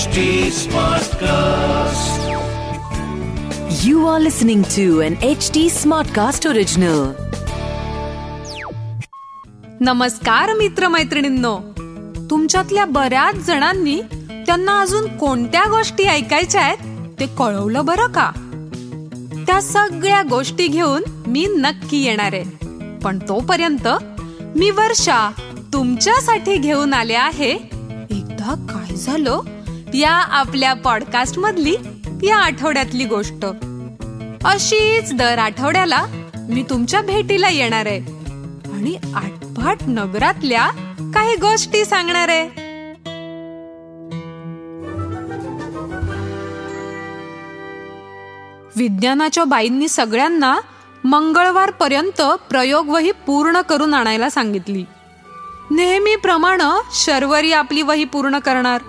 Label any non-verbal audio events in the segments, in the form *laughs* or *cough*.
HD Smartcast. You are listening to an HD Smartcast original. नमस्कार मित्रमैत्रिणींनो. तुमच्यातल्या बऱ्याच जणांनी त्यांना अजून कोणत्या गोष्टी ऐकायच्या आहेत ते कळवलं बरं का? त्या सगळ्या गोष्टी घेऊन मी नक्की येणार आहे. पण तोपर्यंत मी वर्षा तुमच्यासाठी घेऊन आले आहे. एकदा काय झालं? या आपल्या पॉडकास्ट मधली या आठवड्यातली गोष्ट. अशीच दर आठवड्याला मी तुमच्या भेटीला येणार आहे. आणि आटपाट नगरातल्या काही गोष्टी सांगणार आहे. विज्ञानाच्या बाईंनी सगळ्यांना मंगळवारपर्यंत प्रयोगवही पूर्ण करून आणायला सांगितली. नेहमीप्रमाणे शर्वरी आपली वही पूर्ण करणार.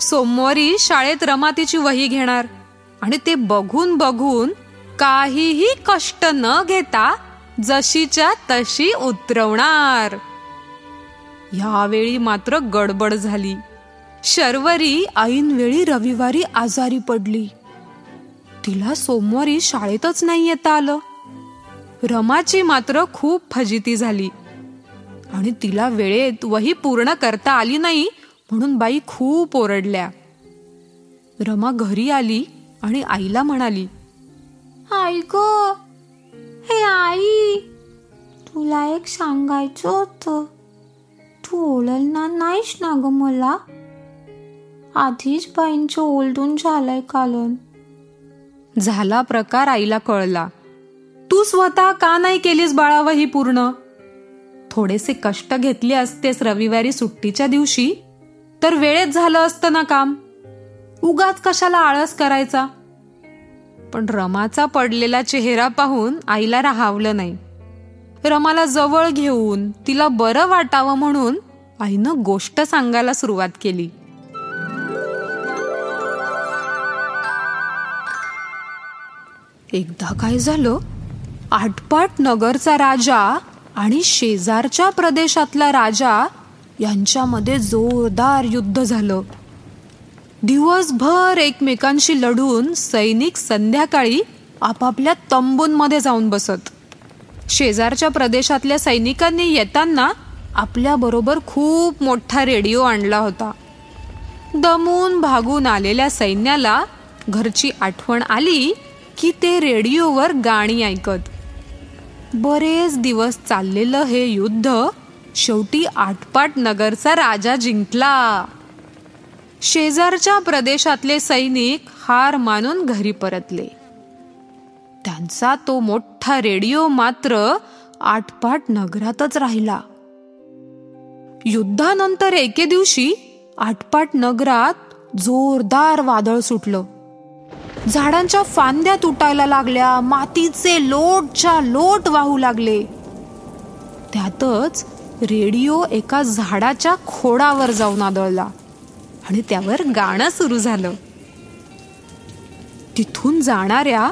सोमवारी शाळेत रमातीची वही घेणार. आणि ते बघून बघून काहीही कष्ट न घेता जशीच्या तशी उतरवणार. यावेळी मात्र गडबड झाली. शर्वरी ऐनवेळी रविवारी आजारी पडली. तिला सोमवारी शाळेतच नाही येता आलं. रमाची मात्र खूप फजिती झाली. आणि तिला वेळेत वही पूर्ण करता आली नाही म्हणून बाई खूप ओरडल्या. रमा घरी आली आणि आईला म्हणाली आई ग हे आई तुला एक सांगायचं होतं. तू ओळलणार नाहीस ना ग मला? आधीच बाईंचं ओलडून झालंय कालन. झाला प्रकार आईला कळला. तू स्वतः का नाही केलीस बाळावं ही पूर्ण? थोडेसे कष्ट घेतले असतेस रविवारी सुट्टीच्या दिवशी तर वेळेत झालं असतं ना काम. उगाच कशाला आळस करायचा? पण रमाचा पडलेला चेहरा पाहून आईला राहावलं नाही. रमाला जवळ घेऊन तिला बरं वाटावं म्हणून आईनं गोष्ट सांगायला सुरुवात केली. एकदा काय झालं? आटपाट नगरचा राजा आणि शेजारच्या प्रदेशातला राजा यांच्यामध्ये जोरदार युद्ध झालं. दिवसभर एकमेकांशी लढून सैनिक संध्याकाळी आपापल्या तंबूंमध्ये जाऊन बसत. शेजारच्या प्रदेशातल्या सैनिकांनी येताना आपल्या बरोबर खूप मोठा रेडिओ आणला होता. दमून भागून आलेल्या सैन्याला घरची आठवण आली की ते रेडिओवर गाणी ऐकत. बरेच दिवस चाललेलं हे युद्ध शेवटी आटपाट नगरचा राजा जिंकला. शेजारच्या प्रदेशातले सैनिक हार मानून घरी परतले. त्यांचा तो मोठा रेडिओ मात्र आटपाट नगरातच राहिला. युद्धानंतर एके दिवशी आटपाट नगरात जोरदार वादळ सुटलं. झाडांच्या फांद्या तुटायला लागल्या मातीचे लोटच्या लोट वाहू लागले. त्यातच रेडिओ एका झाडाच्या खोडावर जाऊन आदळला आणि त्यावर गाणं सुरू झालं. तिथून जाणाऱ्या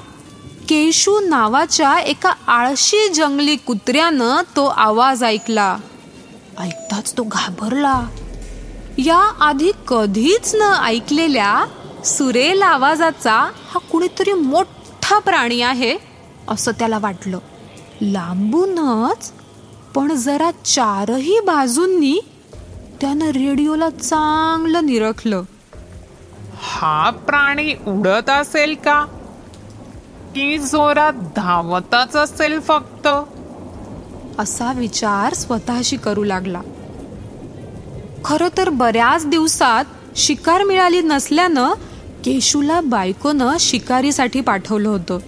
केशू नावाच्या एका आळशी जंगली कुत्र्यानं तो आवाज ऐकला. ऐकताच तो घाबरला. या आधी कधीच न ऐकलेल्या सुरेल आवाजाचा हा कुणीतरी मोठा प्राणी आहे असं त्याला वाटलं. लांबूनच पण जरा चारही बाजूंनी त्यानं रेडिओला चांगलं निरखलं. हा प्राणी उडत असेल का? की जोरात धावतच असेल फक्त? असा विचार स्वतःशी करू लागला. खर तर बऱ्याच दिवसात शिकार मिळाली नसल्यानं केशूला बायकोनं शिकारीसाठी पाठवलं होतं.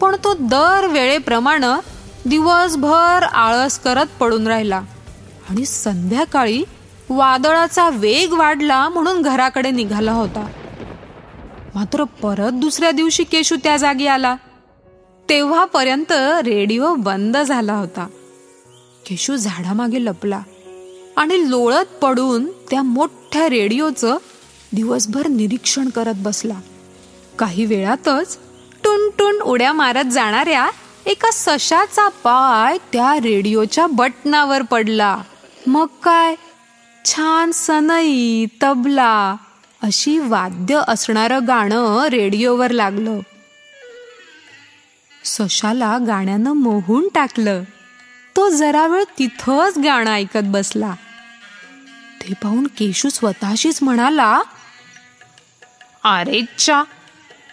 पण तो दर वेळेप्रमाणे दिवसभर आळस करत पडून राहिला. आणि संध्याकाळी वादळाचा वेग वाढला म्हणून घराकडे निघाला होता. मात्र परत दुसऱ्या दिवशी केशू त्या जागी आला. तेव्हापर्यंत रेडिओ बंद झाला होता. केशू झाडामागे लपला आणि लोळत पडून त्या मोठ्या रेडिओचं दिवसभर निरीक्षण करत बसला. काही वेळातच टुन उड्या मारत जाणाऱ्या एका सशाचा पाय त्या रेडिओच्या बटनावर पडला. मग काय? छान सनई तबला अशी वाद्य असणारं गाणं रेडिओवर लागलं. सशाला गाण्यानं मोहून टाकलं. तो जरा वेळ तिथंच गाणं ऐकत बसला. ते पाहून केशू स्वतःशीच म्हणाला अरेच्छा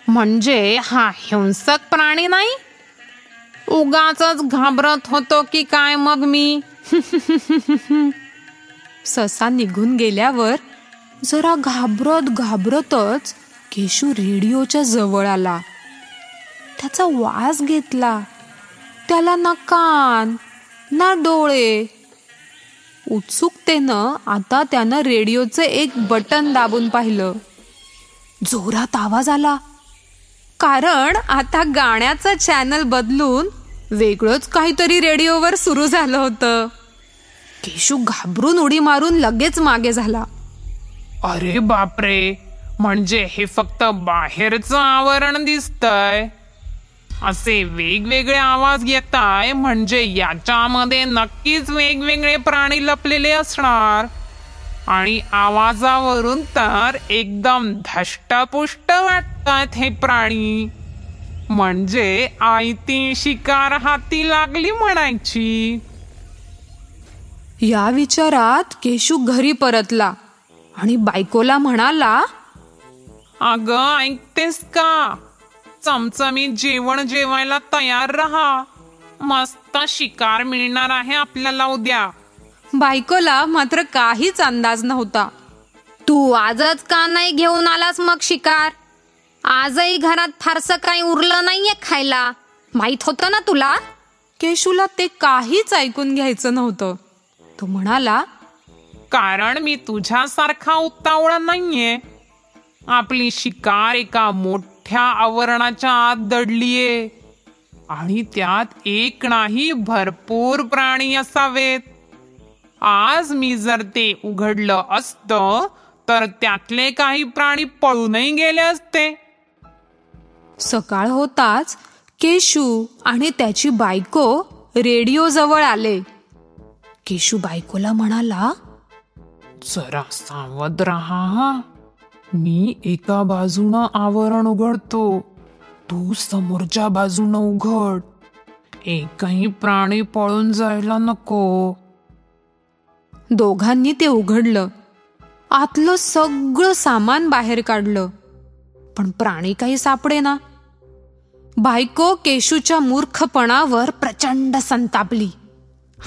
म्हणजे हा हिंसक प्राणी नाही? उगाच घाबरत होतो की काय मग मी? *laughs* ससा निघून गेल्यावर जरा घाबरत घाबरतच केशू रेडिओच्या जवळ आला. त्याचा वास घेतला. त्याला ना कान ना डोळे. उत्सुकतेनं आता त्यानं रेडिओचं एक बटन दाबून पाहिलं. जोरात आवाज आला. कारण आता गाण्याचं चॅनल बदलून वेगळंच काहीतरी रेडिओवर सुरू झालं होतं. केशू घाबरून उडी मारून लगेच मागे झाला. अरे बापरे म्हणजे हे फक्त बाहेरचं आवरण दिसतंय. असे वेगवेगळे आवाज घेताय म्हणजे याच्यामध्ये नक्कीच वेगवेगळे प्राणी लपलेले असणार. आणि आवाजावरून तर एकदम धष्टपुष्ट वाटतात हे प्राणी. म्हणजे आयती शिकार हाती लागली म्हणायची. या विचारात केशू घरी परतला आणि बायकोला म्हणाला अगं ऐकतेस का? चमचमीत जेवण जेवायला तयार राहा. मस्त शिकार मिळणार आहे आपल्याला उद्या. बायकोला मात्र काहीच अंदाज नव्हता. तू आजच का नाही घेऊन आलास मग शिकार? आजही घरात फारसं काही उरलं नाहीये खायला. माहीत होतं ना तुला? केशूला ते काहीच ऐकून घ्यायचं नव्हतं. तो म्हणाला कारण मी तुझ्यासारखा उतावळा नाहीये. आपली शिकार एका मोठ्या आवरणाच्या आत दडलीये. आणि त्यात एक नाही भरपूर प्राणी असावेत. आज मी जर ते उघडलं असतं तर त्यातले काही प्राणी पळूनही गेले असते. सकाळ होताच केशू आणि त्याची बायको रेडिओ जवळ आले. केशू बायकोला म्हणाला जरा सावध राहा हा. मी एका बाजूनं आवरण उघडतो तू समोरच्या बाजूनं उघड. एकही प्राणी पळून जायला नको. दोघांनी ते उघडलं. आतलं सगळं सामान बाहेर काढलं. पण प्राणी काही सापडे ना बायको केशूच्या मूर्खपणावर प्रचंड संतापली.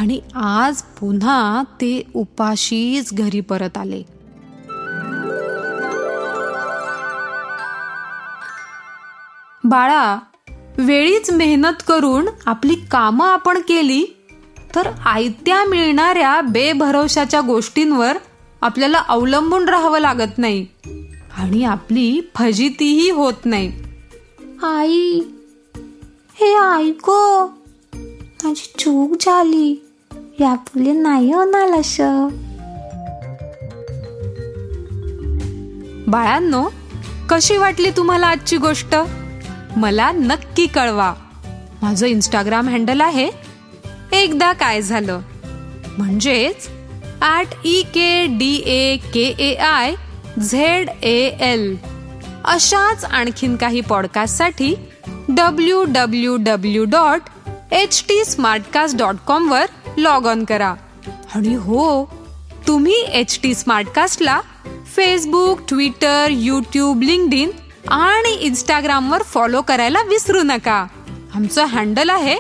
आणि आज पुन्हा ते उपाशीच घरी परत आले. बाळा वेळीच मेहनत करून आपली कामं आपण केली तर आयत्या मिळणाऱ्या बेभरवशाच्या गोष्टींवर आपल्याला अवलंबून राहावं लागत नाही. आणि आपली फजितीही होत नाही. आई हे ऐको माझी चूक झाली. यापुढे नाही होणार असं. बाळांनो कशी वाटली तुम्हाला आजची गोष्ट? मला नक्की कळवा. माझं इंस्टाग्राम हँडल आहे एकदा काय झालं. म्हणजेच at E K D A K A I Z A L अशाच आणखीन काही पॉडकास्टसाठी W W W dot H T Smartcast dot कॉमवर log on करा. आणि हो तुम्ही एच टी स्मार्टकास्टला फेसबुक ट्विटर यूट्यूब लिंक्डइन आणि इंस्टाग्रामवर फॉलो करायला विसरू नका. आमचं हँडल आहे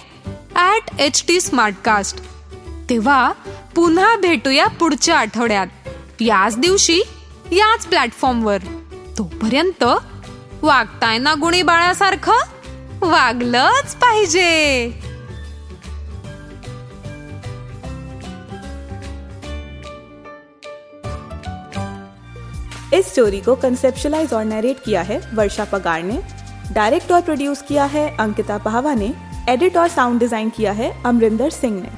ॲट एच टी स्मार्टकास्ट तेव्हा पुन्हा भेटूया पुढच्या आठवड्यात. याच दिवशी याच प्लॅटफॉर्मवर तोपर्यंत वागताय ना गुणी बाळासारखं? वागलंच पाहिजे. इस स्टोरी को कंसेप्शलाइज और नरेट किया है वर्षा पगार ने। डायरेक्ट और प्रोड्यूस किया है अंकिता पहावा ने। एडिट और साउंड डिज़ाइन किया है अमरिंदर सिंह ने।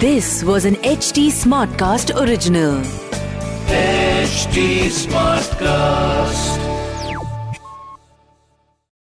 This was an HT Smartcast original. HT Smartcast.